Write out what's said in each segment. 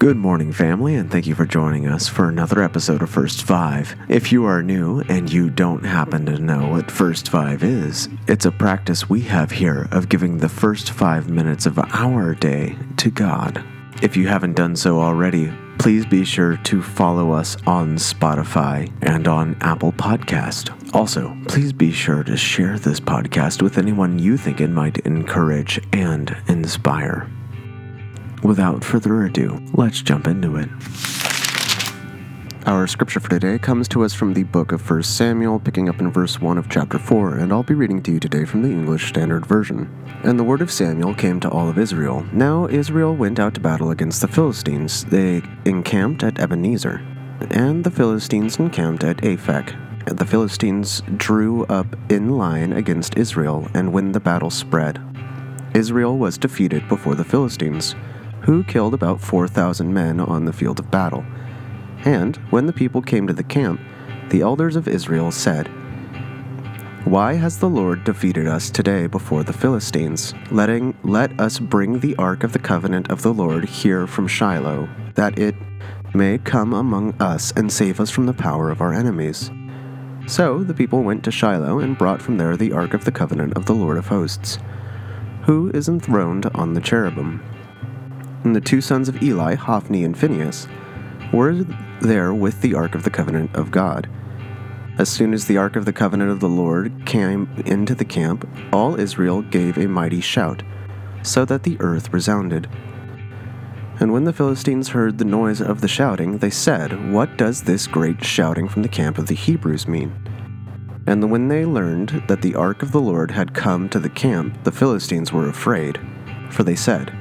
Good morning, family, and thank you for joining us for another episode of First Five. If you are new and you don't happen to know what First Five is, it's a practice we have here of giving the first five minutes of our day to God. If you haven't done so already, please be sure to follow us on Spotify and on Apple Podcast. Also, please be sure to share this podcast with anyone you think it might encourage and inspire. Without further ado, let's jump into it. Our scripture for today comes to us from the book of 1 Samuel, picking up in verse 1 of chapter 4, and I'll be reading to you today from the English Standard Version. And the word of Samuel came to all of Israel. Now Israel went out to battle against the Philistines. They encamped at Ebenezer, and the Philistines encamped at Aphek. The Philistines drew up in line against Israel, and when the battle spread, Israel was defeated before the Philistines who killed about 4,000 men on the field of battle. And when the people came to the camp, the elders of Israel said, Why has the Lord defeated us today before the Philistines, letting let us bring the ark of the covenant of the Lord here from Shiloh, that it may come among us and save us from the power of our enemies? So the people went to Shiloh and brought from there the ark of the covenant of the Lord of hosts, who is enthroned on the cherubim and the two sons of Eli, Hophni and Phinehas, were there with the ark of the covenant of God. As soon as the ark of the covenant of the Lord came into the camp, all Israel gave a mighty shout, so that the earth resounded. And when the Philistines heard the noise of the shouting, they said, What does this great shouting from the camp of the Hebrews mean? And when they learned that the ark of the Lord had come to the camp, the Philistines were afraid, for they said,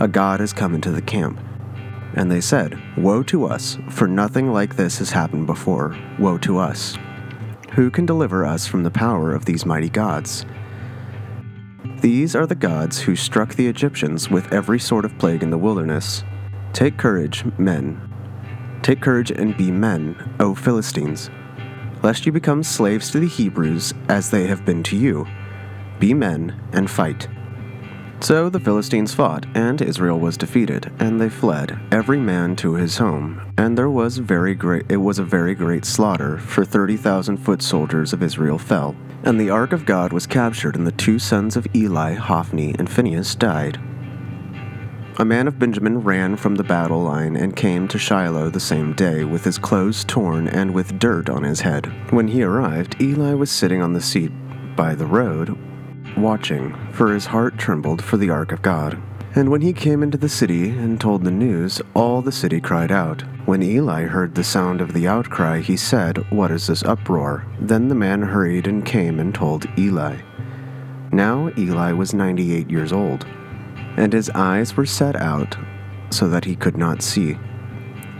a god has come into the camp. And they said, Woe to us, for nothing like this has happened before. Woe to us. Who can deliver us from the power of these mighty gods? These are the gods who struck the Egyptians with every sort of plague in the wilderness. Take courage, men. Take courage and be men, O Philistines, lest you become slaves to the Hebrews as they have been to you. Be men and fight. So the Philistines fought, and Israel was defeated, and they fled, every man to his home. And there was very great it was a very great slaughter, for thirty thousand foot soldiers of Israel fell. And the ark of God was captured, and the two sons of Eli, Hophni and Phinehas, died. A man of Benjamin ran from the battle line and came to Shiloh the same day, with his clothes torn and with dirt on his head. When he arrived, Eli was sitting on the seat by the road watching, for his heart trembled for the ark of God. And when he came into the city and told the news, all the city cried out. When Eli heard the sound of the outcry, he said, What is this uproar? Then the man hurried and came and told Eli. Now Eli was ninety eight years old, and his eyes were set out so that he could not see.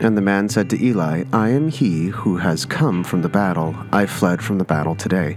And the man said to Eli, I am he who has come from the battle. I fled from the battle today.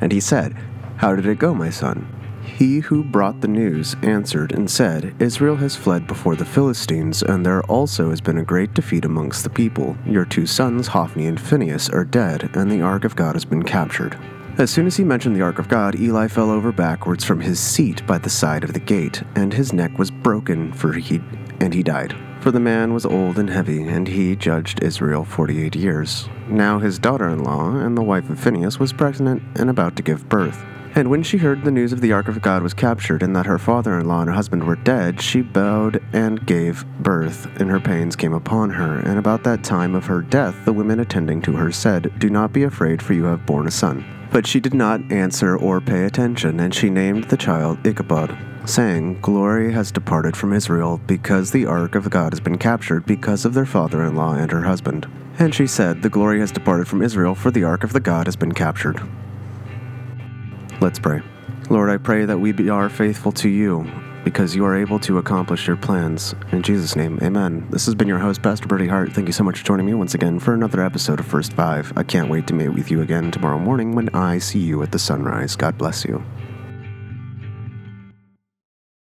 And he said, how did it go, my son? He who brought the news answered and said, Israel has fled before the Philistines, and there also has been a great defeat amongst the people. Your two sons, Hophni and Phinehas, are dead, and the ark of God has been captured. As soon as he mentioned the ark of God, Eli fell over backwards from his seat by the side of the gate, and his neck was broken, for he and he died. For the man was old and heavy, and he judged Israel forty eight years. Now his daughter in law and the wife of Phinehas was pregnant and about to give birth. And when she heard the news of the ark of God was captured, and that her father in law and her husband were dead, she bowed and gave birth, and her pains came upon her. And about that time of her death, the women attending to her said, Do not be afraid, for you have borne a son. But she did not answer or pay attention, and she named the child Ichabod, saying, Glory has departed from Israel, because the ark of God has been captured, because of their father in law and her husband. And she said, The glory has departed from Israel, for the ark of the God has been captured. Let's pray. Lord, I pray that we are faithful to you because you are able to accomplish your plans. In Jesus' name, amen. This has been your host, Pastor Bertie Hart. Thank you so much for joining me once again for another episode of First Five. I can't wait to meet with you again tomorrow morning when I see you at the sunrise. God bless you.